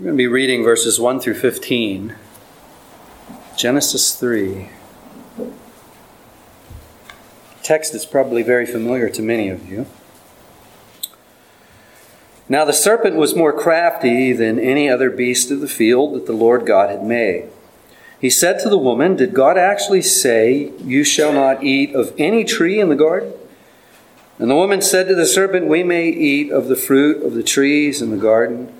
We're going to be reading verses 1 through 15. Genesis 3. Text is probably very familiar to many of you. Now the serpent was more crafty than any other beast of the field that the Lord God had made. He said to the woman, Did God actually say, You shall not eat of any tree in the garden? And the woman said to the serpent, We may eat of the fruit of the trees in the garden.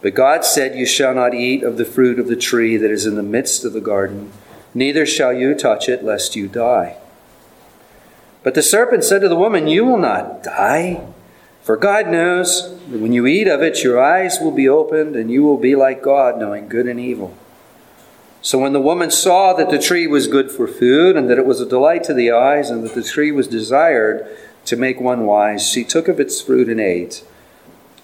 But God said, You shall not eat of the fruit of the tree that is in the midst of the garden, neither shall you touch it, lest you die. But the serpent said to the woman, You will not die. For God knows that when you eat of it, your eyes will be opened, and you will be like God, knowing good and evil. So when the woman saw that the tree was good for food, and that it was a delight to the eyes, and that the tree was desired to make one wise, she took of its fruit and ate.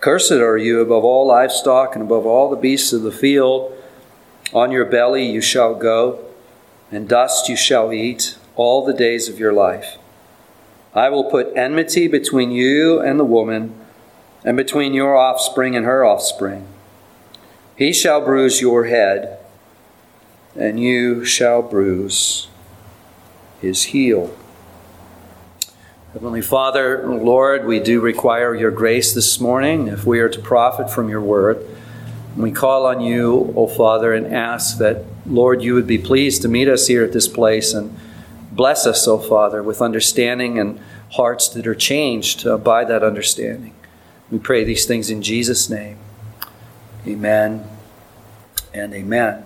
Cursed are you above all livestock and above all the beasts of the field. On your belly you shall go, and dust you shall eat all the days of your life. I will put enmity between you and the woman, and between your offspring and her offspring. He shall bruise your head, and you shall bruise his heel. Heavenly Father, Lord, we do require your grace this morning if we are to profit from your word. We call on you, O Father, and ask that, Lord, you would be pleased to meet us here at this place and bless us, O Father, with understanding and hearts that are changed uh, by that understanding. We pray these things in Jesus' name. Amen and amen.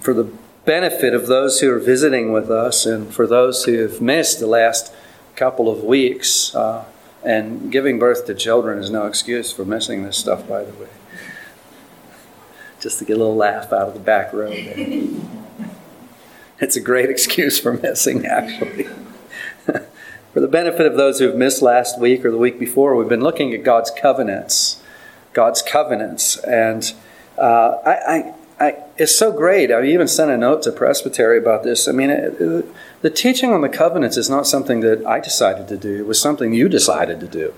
For the benefit of those who are visiting with us and for those who have missed the last couple of weeks. Uh, and giving birth to children is no excuse for missing this stuff, by the way. Just to get a little laugh out of the back row there. it's a great excuse for missing, actually. for the benefit of those who have missed last week or the week before, we've been looking at God's covenants. God's covenants. And uh, I, I I, it's so great. I even sent a note to Presbytery about this. I mean, it, it, the teaching on the covenants is not something that I decided to do. It was something you decided to do.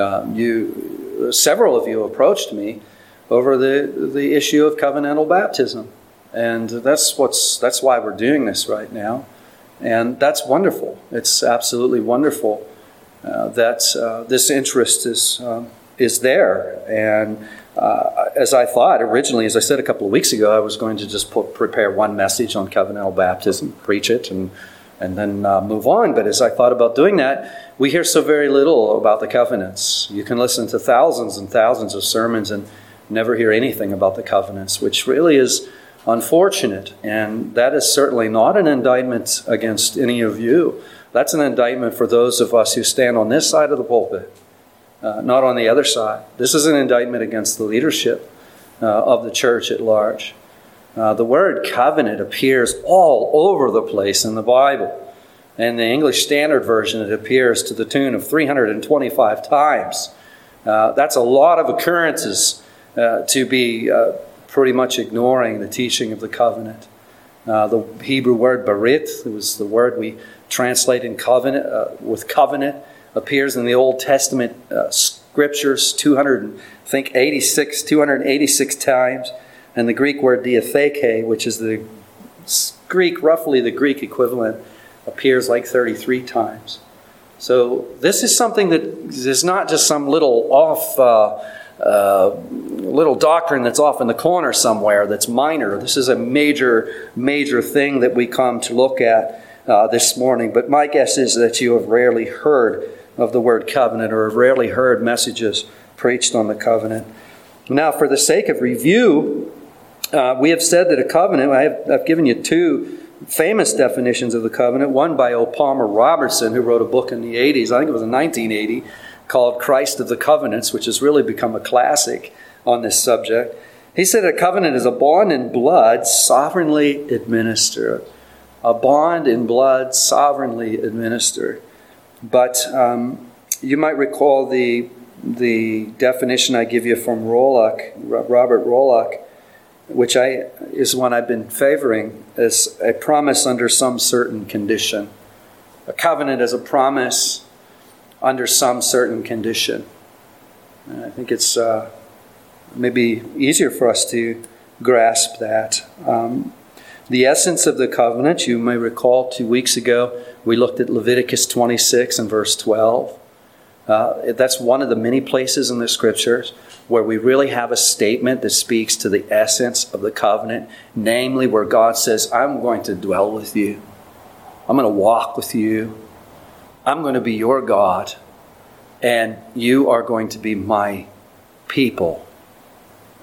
Um, you, several of you approached me over the the issue of covenantal baptism, and that's what's that's why we're doing this right now, and that's wonderful. It's absolutely wonderful uh, that uh, this interest is um, is there and uh, as I thought originally, as I said a couple of weeks ago, I was going to just put, prepare one message on covenantal baptism, preach it, and and then uh, move on. But as I thought about doing that, we hear so very little about the covenants. You can listen to thousands and thousands of sermons and never hear anything about the covenants, which really is unfortunate. And that is certainly not an indictment against any of you. That's an indictment for those of us who stand on this side of the pulpit uh, not on the other side. This is an indictment against the leadership uh, of the church at large. Uh, the word covenant appears all over the place in the Bible. In the English Standard Version, it appears to the tune of 325 times. Uh, that's a lot of occurrences uh, to be uh, pretty much ignoring the teaching of the covenant. the Hebrew word barit, it was the word we translate in covenant with covenant appears in the Old Testament uh, scriptures 200, I think 86, 286 times, and the Greek word diatheke, which is the Greek, roughly the Greek equivalent, appears like 33 times. So this is something that is not just some little off uh, uh, little doctrine that's off in the corner somewhere that's minor. This is a major, major thing that we come to look at uh, this morning. But my guess is that you have rarely heard of the word covenant or have rarely heard messages preached on the covenant. Now, for the sake of review, uh, we have said that a covenant, I have, I've given you two famous definitions of the covenant, one by O. Palmer Robertson, who wrote a book in the 80s, I think it was in 1980, called Christ of the Covenants, which has really become a classic on this subject. He said a covenant is a bond in blood sovereignly administered. A bond in blood sovereignly administered. But um, you might recall the, the definition I give you from Rollock, Robert Rollock which I is one I've been favoring as a promise under some certain condition. A covenant is a promise under some certain condition. And I think it's uh, maybe easier for us to grasp that. Um, the essence of the covenant, you may recall two weeks ago, we looked at Leviticus 26 and verse 12. Uh, that's one of the many places in the scriptures where we really have a statement that speaks to the essence of the covenant, namely where God says, I'm going to dwell with you, I'm going to walk with you, I'm going to be your God, and you are going to be my people.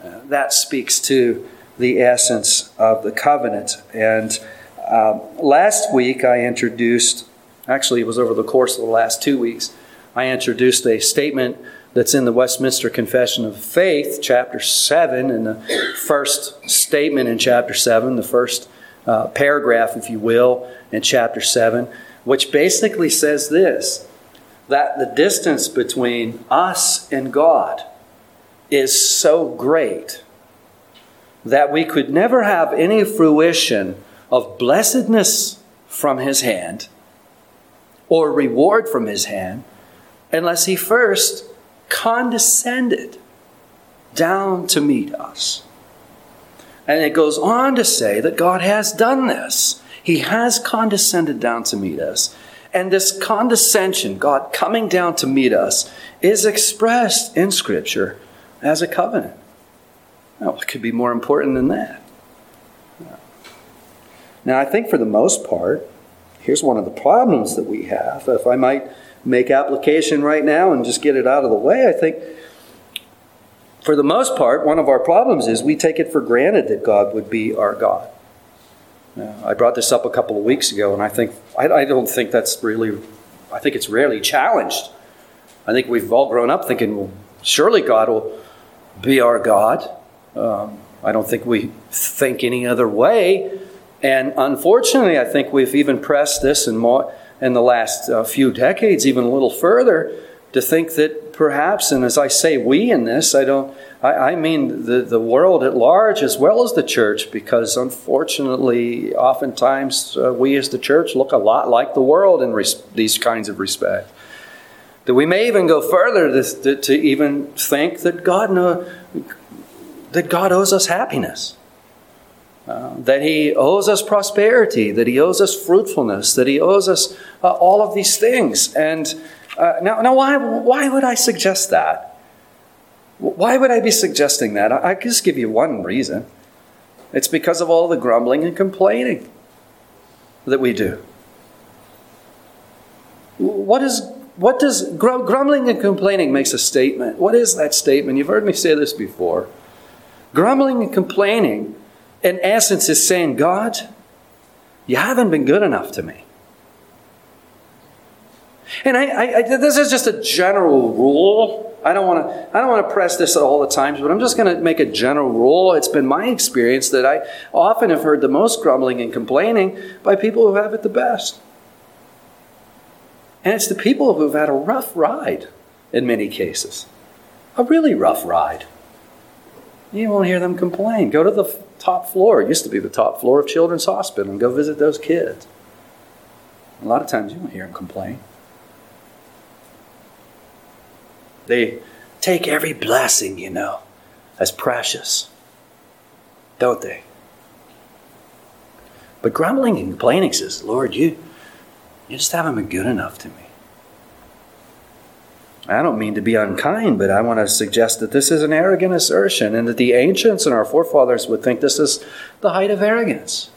Uh, that speaks to the essence of the covenant. And uh, last week I introduced, actually, it was over the course of the last two weeks, I introduced a statement that's in the Westminster Confession of Faith, chapter 7, and the first statement in chapter 7, the first uh, paragraph, if you will, in chapter 7, which basically says this that the distance between us and God is so great that we could never have any fruition of blessedness from His hand or reward from His hand unless He first condescended down to meet us. And it goes on to say that God has done this. He has condescended down to meet us. And this condescension, God coming down to meet us, is expressed in Scripture as a covenant. Now, what could be more important than that? Now, I think for the most part, here's one of the problems that we have. If I might make application right now and just get it out of the way. I think for the most part, one of our problems is we take it for granted that God would be our God. Now, I brought this up a couple of weeks ago, and I think I, I don't think that's really. I think it's rarely challenged. I think we've all grown up thinking, well, surely God will be our God. Um, I don't think we think any other way. And unfortunately, I think we've even pressed this and more in the last uh, few decades, even a little further, to think that perhaps, and as I say we in this, I don't, I, I mean the, the world at large as well as the church, because unfortunately, oftentimes uh, we as the church look a lot like the world in res- these kinds of respects. That we may even go further to, to, to even think that God, know, that God owes us happiness. Uh, that he owes us prosperity, that he owes us fruitfulness, that he owes us uh, all of these things. And uh, now, now why, why would I suggest that? Why would I be suggesting that? I, I just give you one reason. It's because of all the grumbling and complaining that we do. What is what does grumbling and complaining makes a statement? What is that statement? You've heard me say this before. Grumbling and complaining in essence, is saying, God, you haven't been good enough to me. And I, I, this is just a general rule. I don't want to. I don't want to press this all the times, but I'm just going to make a general rule. It's been my experience that I often have heard the most grumbling and complaining by people who have it the best, and it's the people who've had a rough ride in many cases, a really rough ride. You won't hear them complain. Go to the top floor. It used to be the top floor of Children's Hospital and go visit those kids. A lot of times you won't hear them complain. They take every blessing, you know, as precious, don't they? But grumbling and complaining says, Lord, you, you just haven't been good enough to me. I don't mean to be unkind, but I want to suggest that this is an arrogant assertion and that the ancients and our forefathers would think this is the height of arrogance.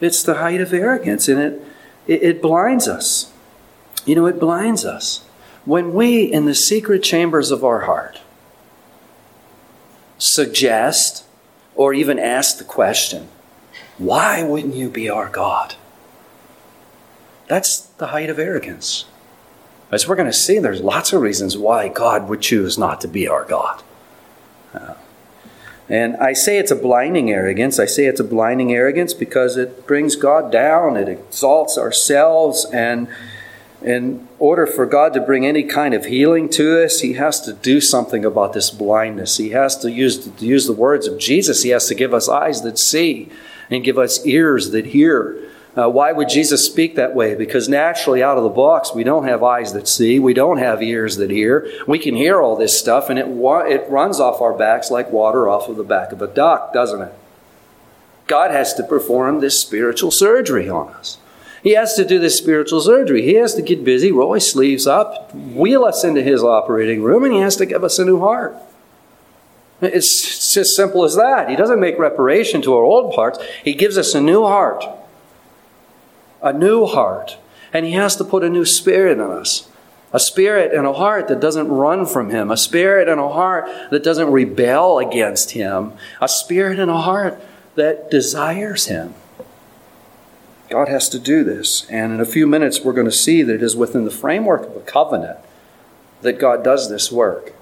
It's the height of arrogance, and it, it, it blinds us. You know, it blinds us. When we, in the secret chambers of our heart, suggest or even ask the question, why wouldn't you be our God? That's the height of arrogance. As we're going to see, there's lots of reasons why God would choose not to be our God. Uh, and I say it's a blinding arrogance. I say it's a blinding arrogance because it brings God down, it exalts ourselves, and in order for God to bring any kind of healing to us, He has to do something about this blindness. He has to use, to use the words of Jesus. He has to give us eyes that see and give us ears that hear. Uh, why would Jesus speak that way? Because naturally, out of the box, we don't have eyes that see, we don't have ears that hear. We can hear all this stuff, and it, wa- it runs off our backs like water off of the back of a duck, doesn't it? God has to perform this spiritual surgery on us. He has to do this spiritual surgery. He has to get busy, roll his sleeves up, wheel us into his operating room, and he has to give us a new heart. It's as simple as that. He doesn't make reparation to our old parts, he gives us a new heart a new heart. And He has to put a new spirit in us. A spirit and a heart that doesn't run from Him. A spirit and a heart that doesn't rebel against Him. A spirit and a heart that desires Him. God has to do this. And in a few minutes, we're going to see that it is within the framework of a covenant that God does this work.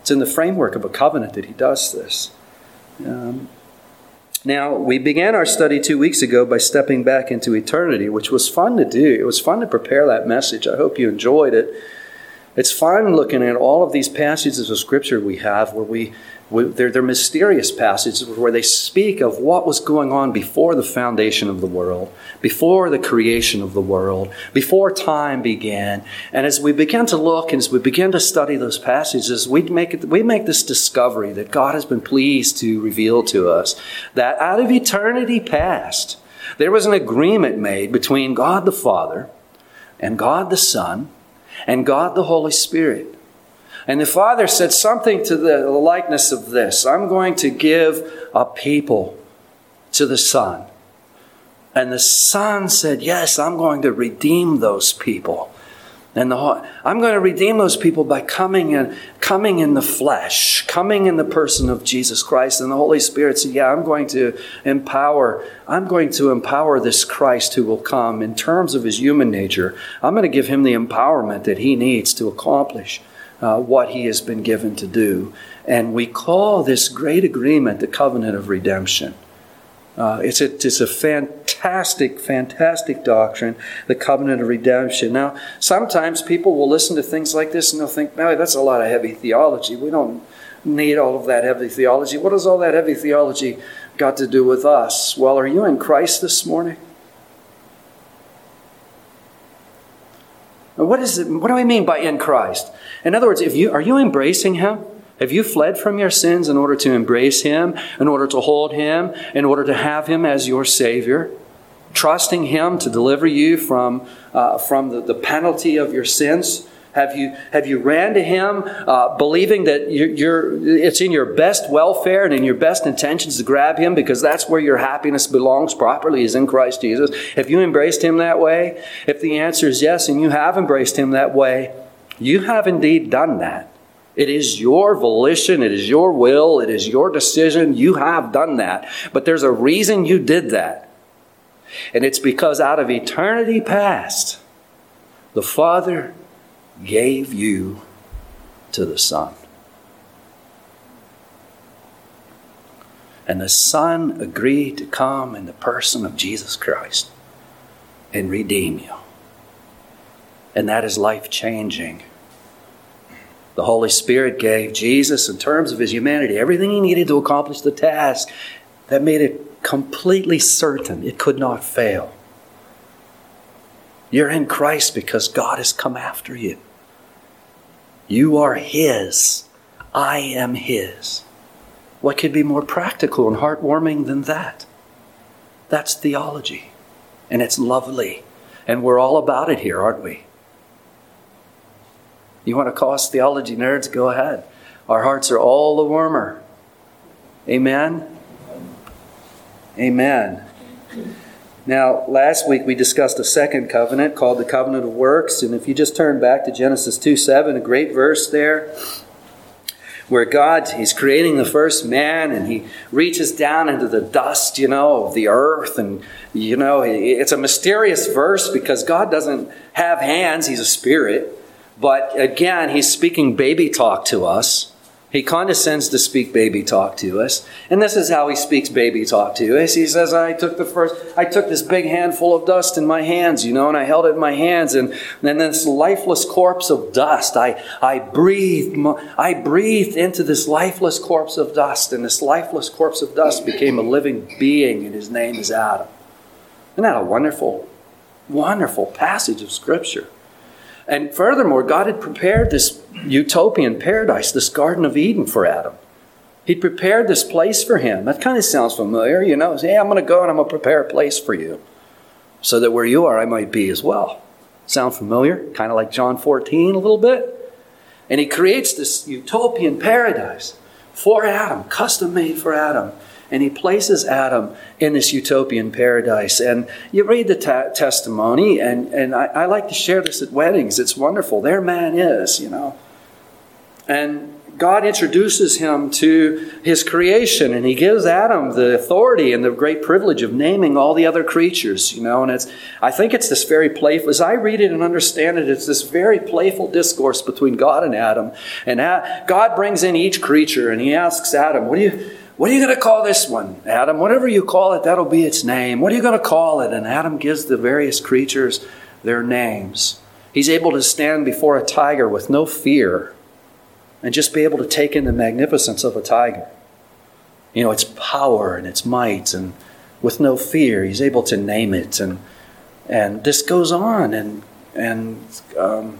It's in the framework of a covenant that He does this. Um, now, we began our study two weeks ago by stepping back into eternity, which was fun to do. It was fun to prepare that message. I hope you enjoyed it. It's fun looking at all of these passages of Scripture we have where we they're, they're mysterious passages where they speak of what was going on before the foundation of the world, before the creation of the world, before time began. And as we begin to look and as we begin to study those passages, we make, it, we make this discovery that God has been pleased to reveal to us that out of eternity past, there was an agreement made between God the Father and God the Son and God the Holy Spirit and the father said something to the likeness of this I'm going to give a people to the son. And the son said, Yes, I'm going to redeem those people. And the, I'm going to redeem those people by coming in, coming in the flesh, coming in the person of Jesus Christ. And the Holy Spirit said, Yeah, I'm going to empower, I'm going to empower this Christ who will come in terms of his human nature. I'm going to give him the empowerment that he needs to accomplish uh, what he has been given to do. And we call this great agreement the covenant of redemption. Uh, it's, a, it's a fantastic, fantastic doctrine, the covenant of redemption. Now, sometimes people will listen to things like this and they'll think, "Man, that's a lot of heavy theology. We don't need all of that heavy theology. What has all that heavy theology got to do with us? Well, are you in Christ this morning? What is it? What do I mean by in Christ? In other words, if you are you embracing Him? Have you fled from your sins in order to embrace Him, in order to hold Him, in order to have Him as your Savior? Trusting Him to deliver you from, uh, from the, the penalty of your sins? Have you, have you ran to Him uh, believing that you're, you're, it's in your best welfare and in your best intentions to grab Him because that's where your happiness belongs properly, is in Christ Jesus? Have you embraced Him that way? If the answer is yes, and you have embraced Him that way, you have indeed done that. It is your volition, it is your will, it is your decision. You have done that. But there's a reason you did that. And it's because out of eternity past, the Father gave you to the Son. And the Son agreed to come in the person of Jesus Christ and redeem you. And that is life changing. The Holy Spirit gave Jesus, in terms of his humanity, everything he needed to accomplish the task that made it completely certain it could not fail. You're in Christ because God has come after you. You are His. I am His. What could be more practical and heartwarming than that? That's theology. And it's lovely. And we're all about it here, aren't we? You want to call us theology nerds? Go ahead. Our hearts are all the warmer. Amen? Amen. Now, last week we discussed a second covenant called the covenant of works. And if you just turn back to Genesis 2 7, a great verse there where God, He's creating the first man and He reaches down into the dust, you know, of the earth. And, you know, it's a mysterious verse because God doesn't have hands, He's a spirit. But again, He's speaking baby talk to us. He condescends to speak baby talk to us. And this is how he speaks baby talk to us. He says, I took the first, I took this big handful of dust in my hands, you know, and I held it in my hands, and then this lifeless corpse of dust, I, I breathed, I breathed into this lifeless corpse of dust, and this lifeless corpse of dust became a living being, and his name is Adam. Isn't that a wonderful, wonderful passage of Scripture? And furthermore, God had prepared this utopian paradise, this Garden of Eden for Adam. He'd prepared this place for him. That kind of sounds familiar, you know. Say, hey, I'm going to go and I'm going to prepare a place for you so that where you are, I might be as well. Sound familiar? Kind of like John 14 a little bit? And he creates this utopian paradise for Adam, custom made for Adam and he places Adam in this utopian paradise. And you read the ta- testimony, and, and I, I like to share this at weddings. It's wonderful. There man is, you know. And God introduces him to his creation and he gives Adam the authority and the great privilege of naming all the other creatures, you know, and it's I think it's this very playful as I read it and understand it, it's this very playful discourse between God and Adam. And uh, God brings in each creature and he asks Adam, "What do you what are you going to call this one, Adam? Whatever you call it, that'll be its name. What are you going to call it? And Adam gives the various creatures their names. He's able to stand before a tiger with no fear and just be able to take in the magnificence of a tiger. You know, its power and its might, and with no fear, he's able to name it. And, and this goes on, and, and um,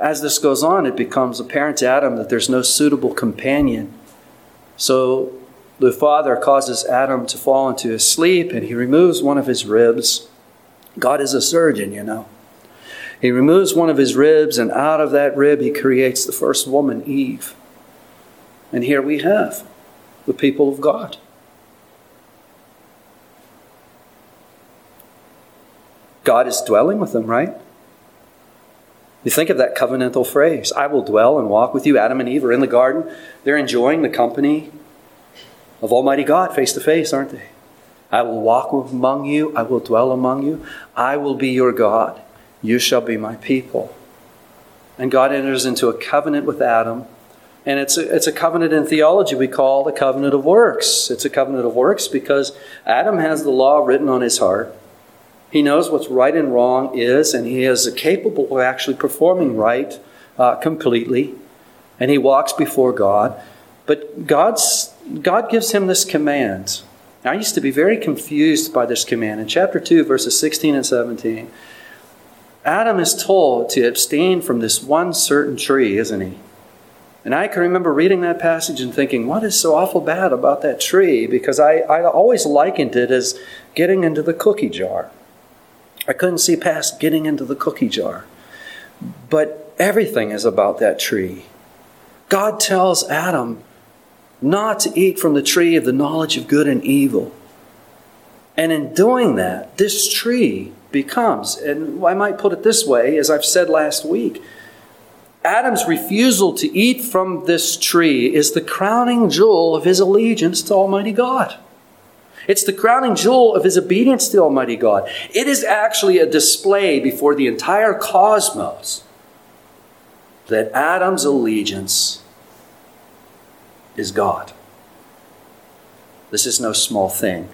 as this goes on, it becomes apparent to Adam that there's no suitable companion so the father causes Adam to fall into his sleep and he removes one of his ribs. God is a surgeon, you know. He removes one of his ribs, and out of that rib, he creates the first woman, Eve. And here we have the people of God. God is dwelling with them, right? You think of that covenantal phrase I will dwell and walk with you. Adam and Eve are in the garden. They're enjoying the company of Almighty God face to face, aren't they? I will walk among you. I will dwell among you. I will be your God. You shall be my people. And God enters into a covenant with Adam. And it's a, it's a covenant in theology we call the covenant of works. It's a covenant of works because Adam has the law written on his heart. He knows what's right and wrong is, and he is capable of actually performing right uh, completely. And he walks before God. But God's, God gives him this command. I used to be very confused by this command. In chapter 2, verses 16 and 17, Adam is told to abstain from this one certain tree, isn't he? And I can remember reading that passage and thinking, what is so awful bad about that tree? Because I, I always likened it as getting into the cookie jar. I couldn't see past getting into the cookie jar. But everything is about that tree. God tells Adam not to eat from the tree of the knowledge of good and evil. And in doing that, this tree becomes, and I might put it this way, as I've said last week, Adam's refusal to eat from this tree is the crowning jewel of his allegiance to Almighty God. It's the crowning jewel of his obedience to Almighty God. It is actually a display before the entire cosmos that Adam's allegiance is God. This is no small thing.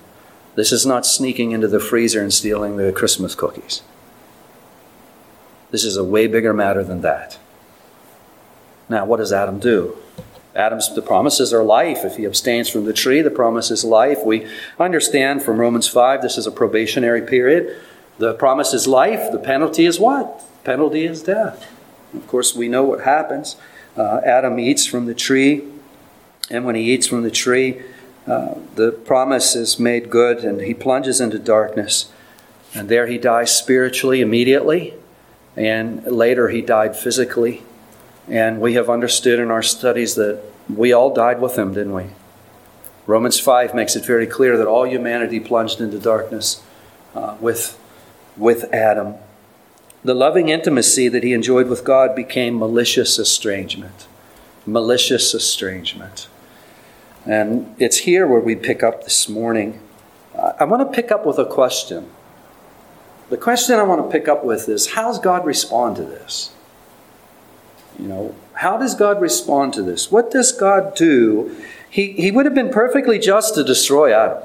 This is not sneaking into the freezer and stealing the Christmas cookies. This is a way bigger matter than that. Now, what does Adam do? Adam's the promises are life. If he abstains from the tree, the promise is life. We understand from Romans 5 this is a probationary period. The promise is life. The penalty is what? The penalty is death. Of course, we know what happens. Uh, Adam eats from the tree, and when he eats from the tree, uh, the promise is made good, and he plunges into darkness. And there he dies spiritually immediately. and later he died physically. And we have understood in our studies that we all died with him, didn't we? Romans 5 makes it very clear that all humanity plunged into darkness uh, with, with Adam. The loving intimacy that he enjoyed with God became malicious estrangement. Malicious estrangement. And it's here where we pick up this morning. I want to pick up with a question. The question I want to pick up with is how does God respond to this? You know, how does God respond to this? What does God do? He, he would have been perfectly just to destroy Adam.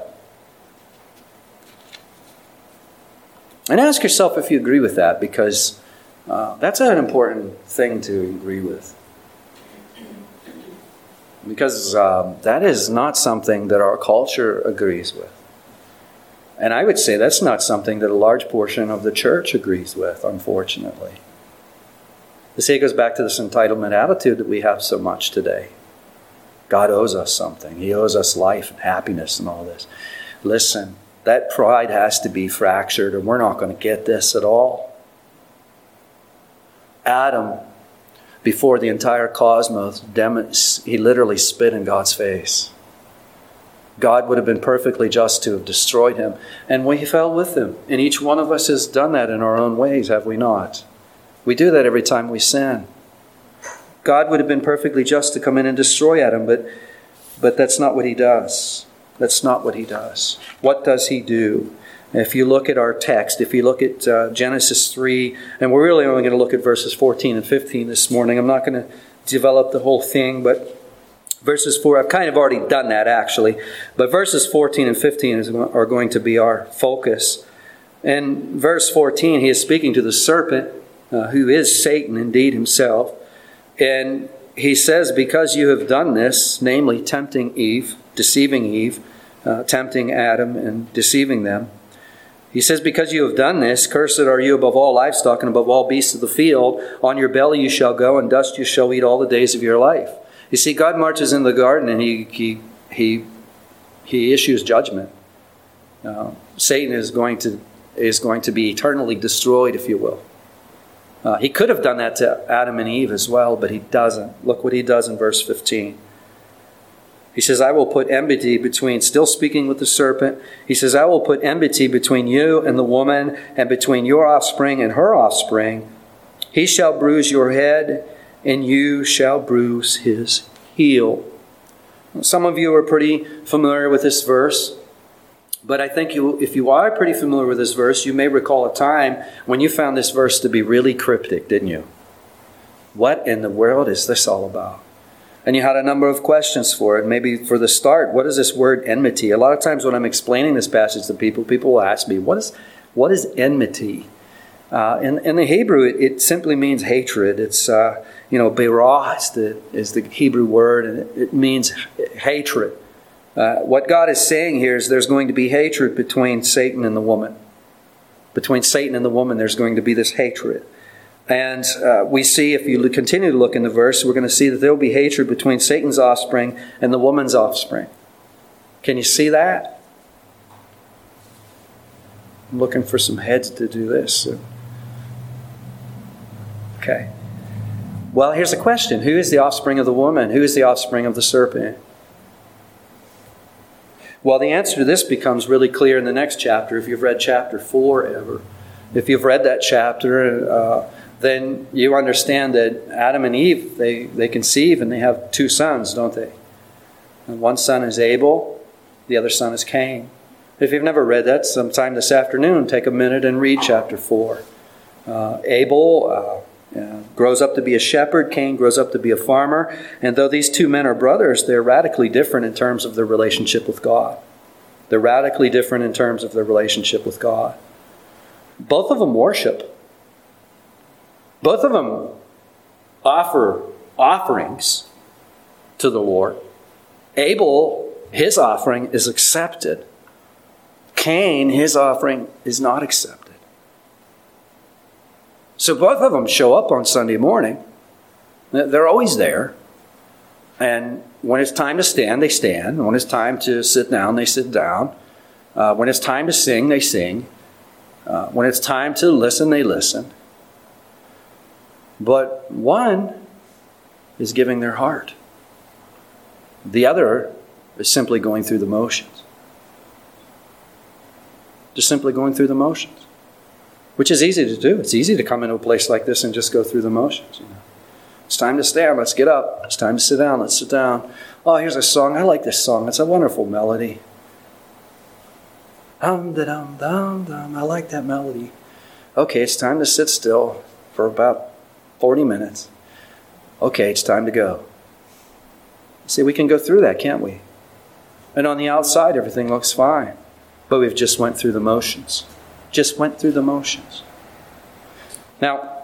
And ask yourself if you agree with that, because uh, that's an important thing to agree with. Because um, that is not something that our culture agrees with. And I would say that's not something that a large portion of the church agrees with, unfortunately. This goes back to this entitlement attitude that we have so much today. God owes us something. He owes us life and happiness and all this. Listen, that pride has to be fractured, or we're not going to get this at all. Adam, before the entire cosmos, he literally spit in God's face. God would have been perfectly just to have destroyed him, and we fell with him. And each one of us has done that in our own ways, have we not? We do that every time we sin. God would have been perfectly just to come in and destroy Adam, but, but that's not what he does. That's not what he does. What does he do? If you look at our text, if you look at uh, Genesis 3, and we're really only going to look at verses 14 and 15 this morning, I'm not going to develop the whole thing, but verses 4, I've kind of already done that actually, but verses 14 and 15 is, are going to be our focus. In verse 14, he is speaking to the serpent, uh, who is Satan indeed himself. And he says, Because you have done this, namely tempting Eve, deceiving Eve, uh, tempting Adam, and deceiving them. He says, Because you have done this, cursed are you above all livestock and above all beasts of the field. On your belly you shall go, and dust you shall eat all the days of your life. You see, God marches in the garden and he, he, he, he issues judgment. Uh, Satan is going, to, is going to be eternally destroyed, if you will. Uh, he could have done that to Adam and Eve as well, but he doesn't. Look what he does in verse 15. He says, I will put enmity between, still speaking with the serpent, he says, I will put enmity between you and the woman, and between your offspring and her offspring. He shall bruise your head, and you shall bruise his heel. Some of you are pretty familiar with this verse. But I think you, if you are pretty familiar with this verse, you may recall a time when you found this verse to be really cryptic, didn't you? What in the world is this all about? And you had a number of questions for it. Maybe for the start, what is this word enmity? A lot of times when I'm explaining this passage to people, people will ask me, what is, what is enmity? Uh, in, in the Hebrew, it, it, simply means hatred. It's, uh, you know, berah is the, is the Hebrew word, and it, it means hatred. Uh, what God is saying here is there's going to be hatred between Satan and the woman. Between Satan and the woman, there's going to be this hatred. And uh, we see, if you continue to look in the verse, we're going to see that there will be hatred between Satan's offspring and the woman's offspring. Can you see that? I'm looking for some heads to do this. Okay. Well, here's a question Who is the offspring of the woman? Who is the offspring of the serpent? Well, the answer to this becomes really clear in the next chapter if you've read chapter 4 ever. If you've read that chapter, uh, then you understand that Adam and Eve, they, they conceive and they have two sons, don't they? And one son is Abel, the other son is Cain. If you've never read that, sometime this afternoon, take a minute and read chapter 4. Uh, Abel grows up to be a shepherd, Cain grows up to be a farmer, and though these two men are brothers, they're radically different in terms of their relationship with God. They're radically different in terms of their relationship with God. Both of them worship. Both of them offer offerings to the Lord. Abel, his offering is accepted. Cain, his offering is not accepted. So both of them show up on Sunday morning. They're always there. And when it's time to stand, they stand. When it's time to sit down, they sit down. Uh, when it's time to sing, they sing. Uh, when it's time to listen, they listen. But one is giving their heart. The other is simply going through the motions. Just simply going through the motions. Which is easy to do. It's easy to come into a place like this and just go through the motions. You know? It's time to stand. Let's get up. It's time to sit down. Let's sit down. Oh, here's a song. I like this song. It's a wonderful melody. Um, dum dum dum dum. I like that melody. Okay, it's time to sit still for about 40 minutes. Okay, it's time to go. See, we can go through that, can't we? And on the outside, everything looks fine. But we've just went through the motions. Just went through the motions. Now,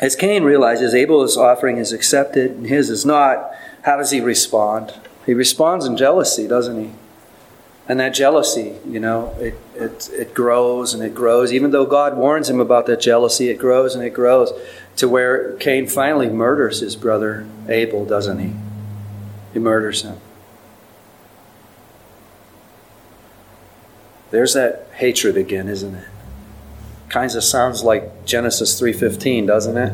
as Cain realizes Abel's offering is accepted and his is not, how does he respond? He responds in jealousy, doesn't he? And that jealousy, you know, it, it, it grows and it grows. Even though God warns him about that jealousy, it grows and it grows to where Cain finally murders his brother Abel, doesn't he? He murders him. There's that hatred again, isn't it? Kinds of sounds like Genesis 3:15, doesn't it?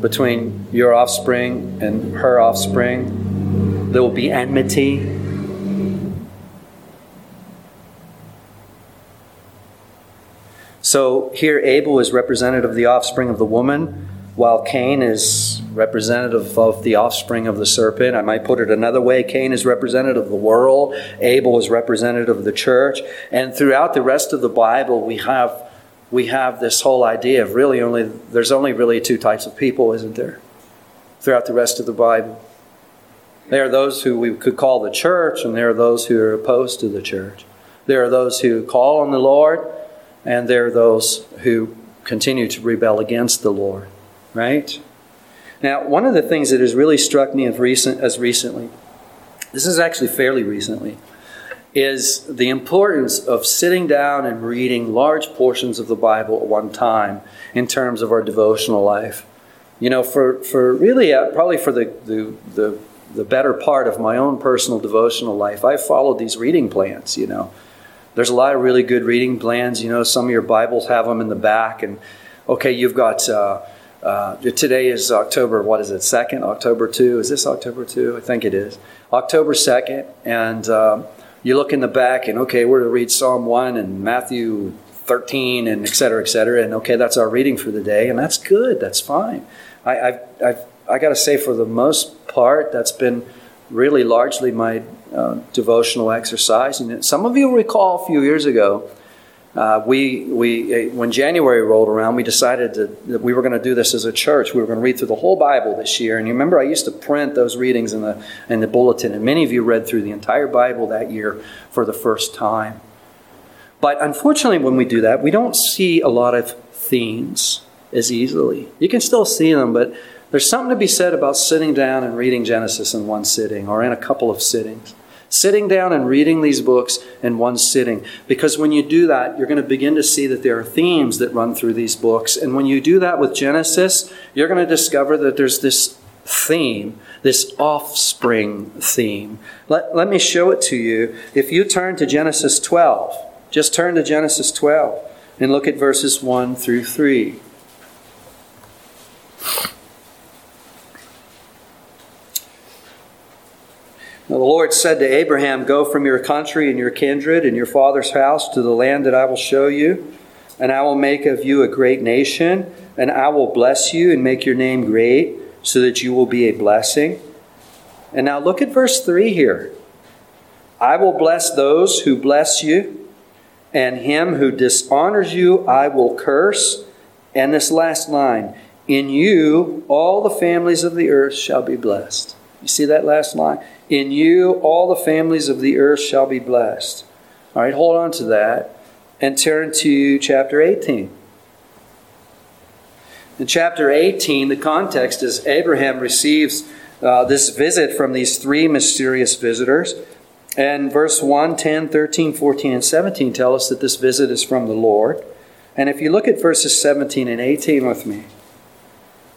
Between your offspring and her offspring, there will be enmity. So here Abel is representative of the offspring of the woman, while Cain is representative of the offspring of the serpent. I might put it another way Cain is representative of the world, Abel is representative of the church. And throughout the rest of the Bible, we have, we have this whole idea of really only, there's only really two types of people, isn't there? Throughout the rest of the Bible. There are those who we could call the church, and there are those who are opposed to the church. There are those who call on the Lord, and there are those who continue to rebel against the Lord right? Now, one of the things that has really struck me as, recent, as recently, this is actually fairly recently, is the importance of sitting down and reading large portions of the Bible at one time in terms of our devotional life. You know, for, for really, uh, probably for the, the, the, the better part of my own personal devotional life, I followed these reading plans, you know. There's a lot of really good reading plans. You know, some of your Bibles have them in the back, and okay, you've got. Uh, uh, today is October, what is it, 2nd? October 2. Is this October 2? I think it is. October 2nd. And um, you look in the back and, okay, we're to read Psalm 1 and Matthew 13 and et cetera, et cetera. And, okay, that's our reading for the day. And that's good. That's fine. I, I've, I've, I got to say, for the most part, that's been really largely my uh, devotional exercise. And some of you recall a few years ago, uh, we, we, uh, when January rolled around, we decided to, that we were going to do this as a church. We were going to read through the whole Bible this year. And you remember, I used to print those readings in the, in the bulletin, and many of you read through the entire Bible that year for the first time. But unfortunately, when we do that, we don't see a lot of themes as easily. You can still see them, but there's something to be said about sitting down and reading Genesis in one sitting or in a couple of sittings sitting down and reading these books in one sitting. Because when you do that, you're going to begin to see that there are themes that run through these books. And when you do that with Genesis, you're going to discover that there's this theme, this offspring theme. Let, let me show it to you. If you turn to Genesis 12, just turn to Genesis 12 and look at verses 1 through 3. Now the Lord said to Abraham, Go from your country and your kindred and your father's house to the land that I will show you, and I will make of you a great nation, and I will bless you and make your name great, so that you will be a blessing. And now look at verse 3 here. I will bless those who bless you, and him who dishonors you I will curse. And this last line In you all the families of the earth shall be blessed. You see that last line? In you, all the families of the earth shall be blessed. All right, hold on to that and turn to chapter 18. In chapter 18, the context is Abraham receives uh, this visit from these three mysterious visitors. And verse 1, 10, 13, 14, and 17 tell us that this visit is from the Lord. And if you look at verses 17 and 18 with me,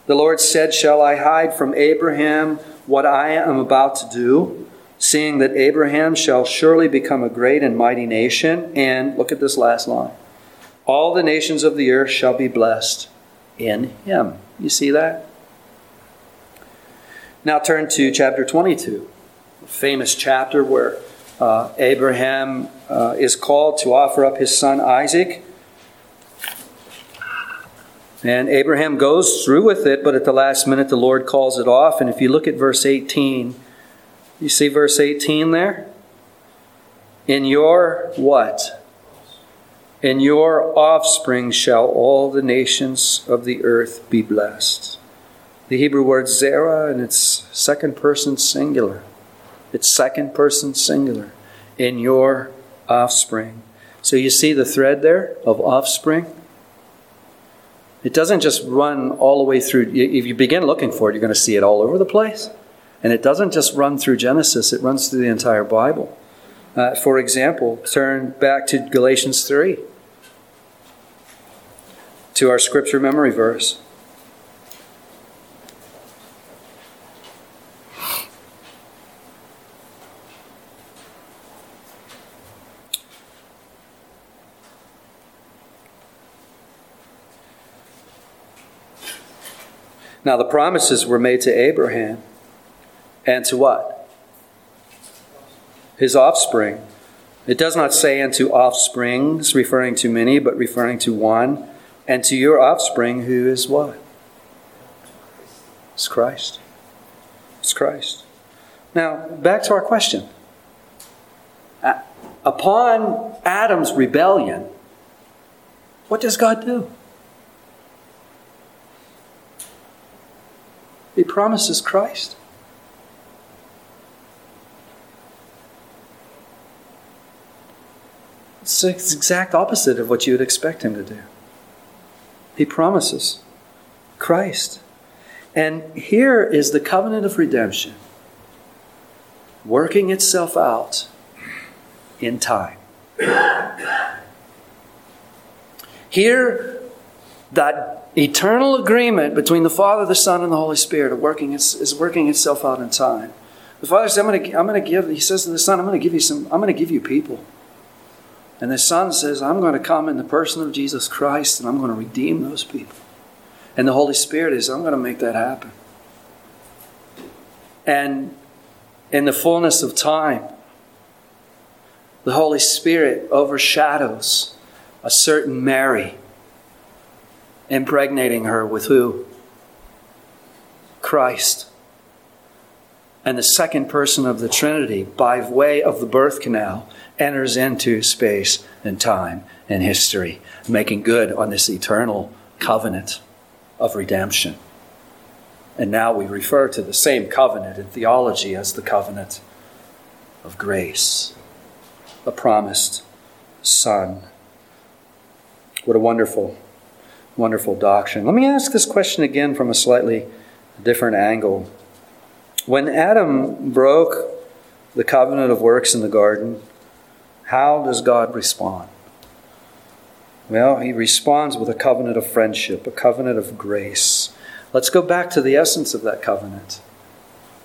the Lord said, Shall I hide from Abraham what I am about to do, seeing that Abraham shall surely become a great and mighty nation. And look at this last line all the nations of the earth shall be blessed in him. You see that? Now turn to chapter 22, a famous chapter where uh, Abraham uh, is called to offer up his son Isaac. And Abraham goes through with it, but at the last minute the Lord calls it off. And if you look at verse 18, you see verse 18 there? In your what? In your offspring shall all the nations of the earth be blessed. The Hebrew word zera, and it's second person singular. It's second person singular. In your offspring. So you see the thread there of offspring? It doesn't just run all the way through. If you begin looking for it, you're going to see it all over the place. And it doesn't just run through Genesis, it runs through the entire Bible. Uh, for example, turn back to Galatians 3, to our scripture memory verse. Now, the promises were made to Abraham and to what? His offspring. It does not say unto offsprings, referring to many, but referring to one, and to your offspring, who is what? It's Christ. It's Christ. Now, back to our question. Upon Adam's rebellion, what does God do? He promises Christ. It's the exact opposite of what you would expect him to do. He promises Christ. And here is the covenant of redemption working itself out in time. Here, that eternal agreement between the Father, the Son, and the Holy Spirit working, is working itself out in time. The Father says, I'm going, I'm going to give, he says to the Son, I'm going to give you some, I'm going to give you people. And the Son says, I'm going to come in the person of Jesus Christ and I'm going to redeem those people. And the Holy Spirit is, I'm going to make that happen. And in the fullness of time, the Holy Spirit overshadows a certain Mary impregnating her with who? Christ. And the second person of the Trinity, by way of the birth canal, enters into space and time and history, making good on this eternal covenant of redemption. And now we refer to the same covenant in theology as the covenant of grace, a promised Son. What a wonderful wonderful doctrine. Let me ask this question again from a slightly different angle. When Adam broke the covenant of works in the garden, how does God respond? Well, he responds with a covenant of friendship, a covenant of grace. Let's go back to the essence of that covenant.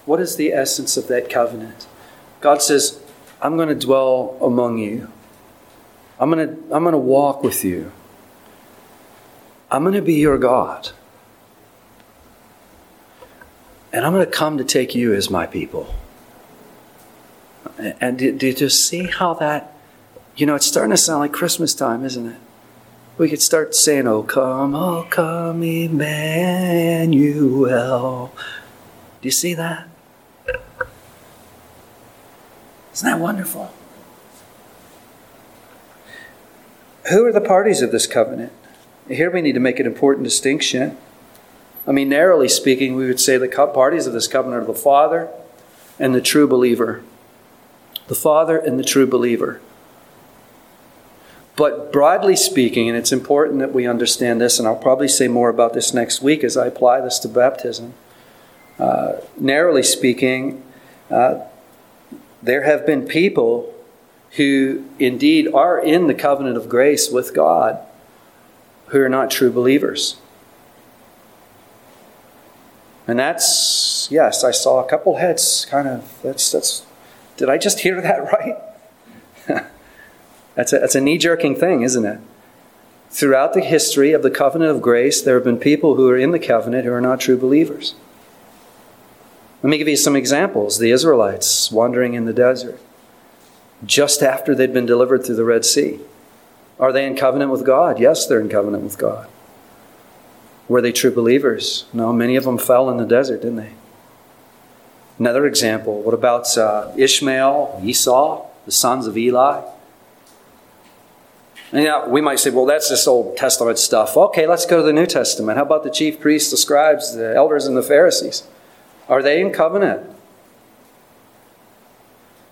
What is the essence of that covenant? God says, I'm going to dwell among you. I'm going to, I'm going to walk with you. I'm going to be your God. And I'm going to come to take you as my people. And did, did you see how that, you know, it's starting to sound like Christmas time, isn't it? We could start saying, Oh, come, oh, come, Emmanuel. Do you see that? Isn't that wonderful? Who are the parties of this covenant? Here we need to make an important distinction. I mean, narrowly speaking, we would say the parties of this covenant are the Father and the true believer. The Father and the true believer. But broadly speaking, and it's important that we understand this, and I'll probably say more about this next week as I apply this to baptism. Uh, narrowly speaking, uh, there have been people who indeed are in the covenant of grace with God who are not true believers. And that's, yes, I saw a couple heads kind of, that's, that's, did I just hear that right? that's a, that's a knee jerking thing, isn't it? Throughout the history of the covenant of grace, there have been people who are in the covenant who are not true believers. Let me give you some examples. The Israelites wandering in the desert just after they'd been delivered through the Red Sea. Are they in covenant with God? Yes, they're in covenant with God. Were they true believers? No, many of them fell in the desert, didn't they? Another example, what about uh, Ishmael, Esau, the sons of Eli? And yeah, we might say, well, that's this Old Testament stuff. Okay, let's go to the New Testament. How about the chief priests, the scribes, the elders, and the Pharisees? Are they in covenant?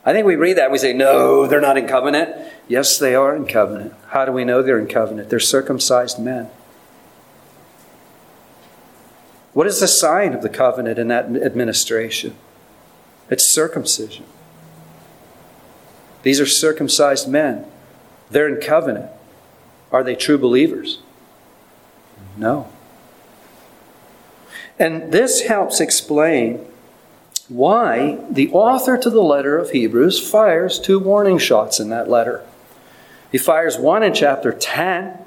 I think we read that we say, no, they're not in covenant. Yes, they are in covenant. How do we know they're in covenant? They're circumcised men. What is the sign of the covenant in that administration? It's circumcision. These are circumcised men. They're in covenant. Are they true believers? No. And this helps explain why the author to the letter of Hebrews fires two warning shots in that letter. He fires one in chapter 10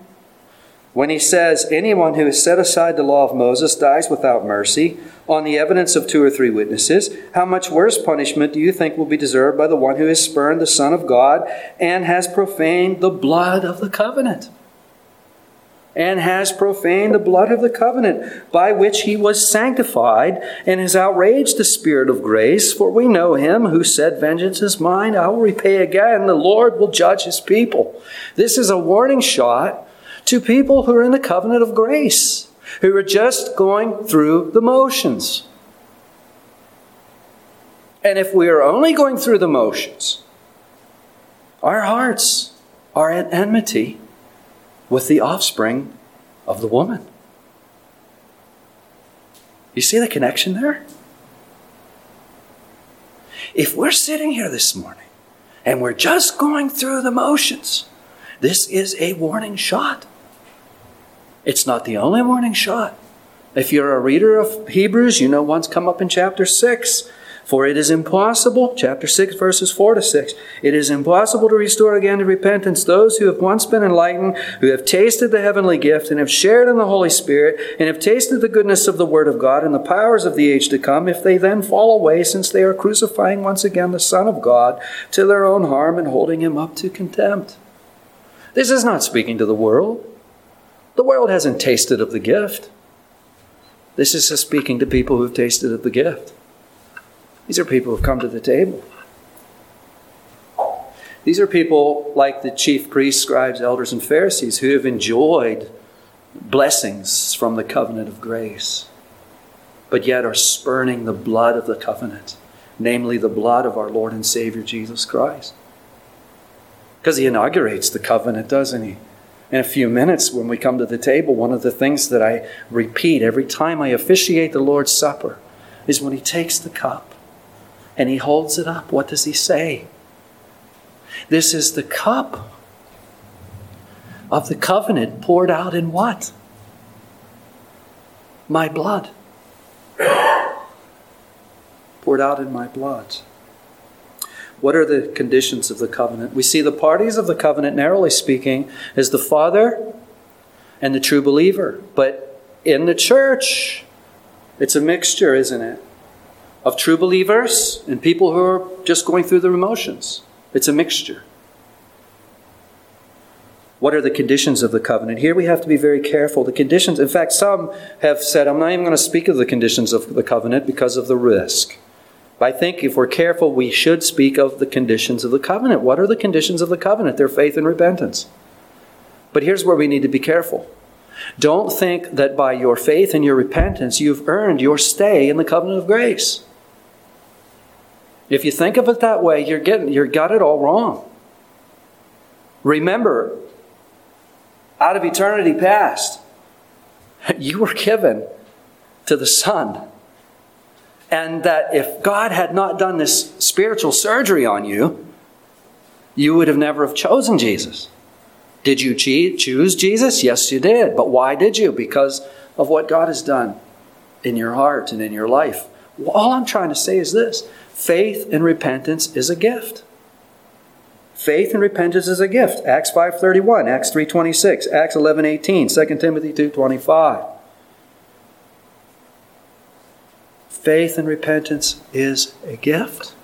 when he says, Anyone who has set aside the law of Moses dies without mercy on the evidence of two or three witnesses. How much worse punishment do you think will be deserved by the one who has spurned the Son of God and has profaned the blood of the covenant? And has profaned the blood of the covenant by which he was sanctified and has outraged the Spirit of grace. For we know him who said, Vengeance is mine, I will repay again. The Lord will judge his people. This is a warning shot to people who are in the covenant of grace, who are just going through the motions. And if we are only going through the motions, our hearts are at enmity with the offspring of the woman. You see the connection there? If we're sitting here this morning and we're just going through the motions, this is a warning shot. It's not the only warning shot. If you're a reader of Hebrews, you know one's come up in chapter 6 for it is impossible, chapter 6, verses 4 to 6, it is impossible to restore again to repentance those who have once been enlightened, who have tasted the heavenly gift, and have shared in the Holy Spirit, and have tasted the goodness of the Word of God and the powers of the age to come, if they then fall away, since they are crucifying once again the Son of God to their own harm and holding him up to contempt. This is not speaking to the world. The world hasn't tasted of the gift. This is speaking to people who have tasted of the gift. These are people who've come to the table. These are people like the chief priests, scribes, elders, and Pharisees who have enjoyed blessings from the covenant of grace, but yet are spurning the blood of the covenant, namely the blood of our Lord and Savior Jesus Christ. Because he inaugurates the covenant, doesn't he? In a few minutes, when we come to the table, one of the things that I repeat every time I officiate the Lord's Supper is when he takes the cup and he holds it up. What does he say? This is the cup of the covenant poured out in what? My blood. poured out in my blood. What are the conditions of the covenant? We see the parties of the covenant, narrowly speaking, as the Father and the true believer. But in the church, it's a mixture, isn't it? Of true believers and people who are just going through their emotions. It's a mixture. What are the conditions of the covenant? Here we have to be very careful. The conditions, in fact, some have said, I'm not even going to speak of the conditions of the covenant because of the risk. But I think if we're careful, we should speak of the conditions of the covenant. What are the conditions of the covenant? They're faith and repentance. But here's where we need to be careful. Don't think that by your faith and your repentance you've earned your stay in the covenant of grace. If you think of it that way, you're getting you got it all wrong. Remember, out of eternity past, you were given to the Son. And that if God had not done this spiritual surgery on you, you would have never have chosen Jesus. Did you choose Jesus? Yes, you did. But why did you? Because of what God has done in your heart and in your life. All I'm trying to say is this faith and repentance is a gift. Faith and repentance is a gift. Acts 5.31, Acts 3.26, Acts 11.18, 2 Timothy 2.25. faith and repentance is a gift.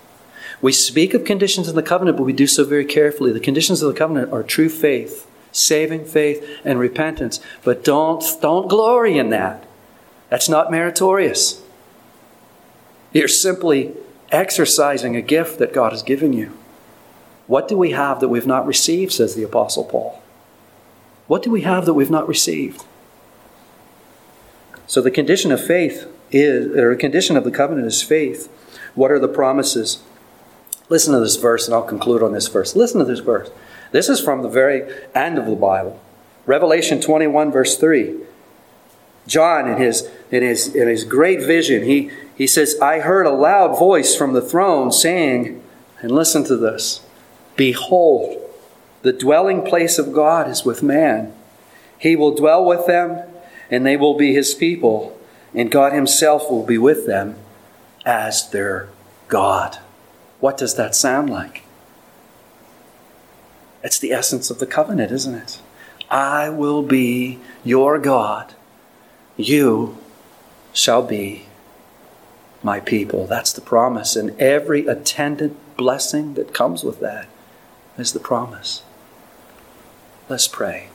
We speak of conditions in the covenant, but we do so very carefully. The conditions of the covenant are true faith, saving faith, and repentance. But don't, don't glory in that. That's not meritorious. You're simply exercising a gift that God has given you. What do we have that we've not received, says the Apostle Paul? What do we have that we've not received? So the condition of faith is, or a condition of the covenant is faith. What are the promises? Listen to this verse, and I'll conclude on this verse. Listen to this verse. This is from the very end of the Bible. Revelation 21, verse 3. John, in his, in his, in his great vision, he, he says, I heard a loud voice from the throne saying, and listen to this Behold, the dwelling place of God is with man. He will dwell with them, and they will be his people, and God himself will be with them as their God. What does that sound like? It's the essence of the covenant, isn't it? I will be your God. You shall be my people. That's the promise. And every attendant blessing that comes with that is the promise. Let's pray.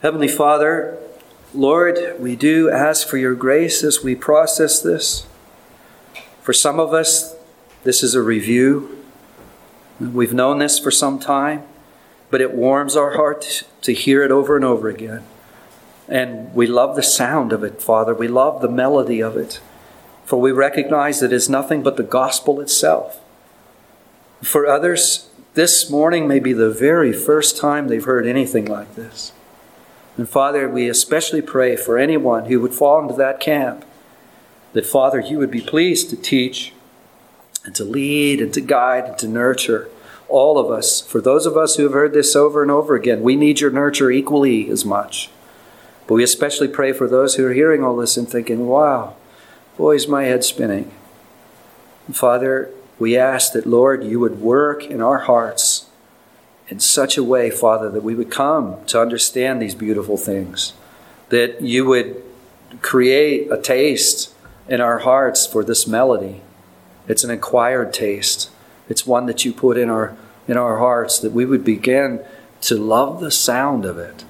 Heavenly Father, Lord, we do ask for your grace as we process this. For some of us, this is a review. We've known this for some time, but it warms our heart to hear it over and over again. And we love the sound of it, Father. We love the melody of it. For we recognize that it's nothing but the gospel itself. For others, this morning may be the very first time they've heard anything like this. And Father, we especially pray for anyone who would fall into that camp that, Father, you would be pleased to teach and to lead and to guide and to nurture all of us. For those of us who have heard this over and over again, we need your nurture equally as much. But we especially pray for those who are hearing all this and thinking, wow, boy, is my head spinning. And Father, we ask that, Lord, you would work in our hearts in such a way, Father, that we would come to understand these beautiful things, that you would create a taste in our hearts for this melody. It's an acquired taste. It's one that you put in our in our hearts that we would begin to love the sound of it.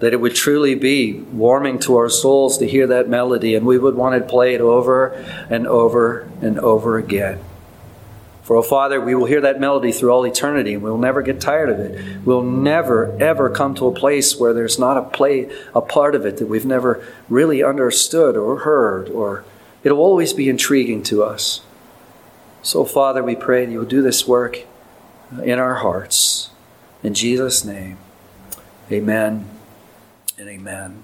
That it would truly be warming to our souls to hear that melody and we would want to play it over and over and over again. For, oh Father, we will hear that melody through all eternity and we'll never get tired of it. We'll never, ever come to a place where there's not a play, a part of it that we've never really understood or heard, or it'll always be intriguing to us. So, Father, we pray that you will do this work in our hearts. In Jesus' name, amen and amen.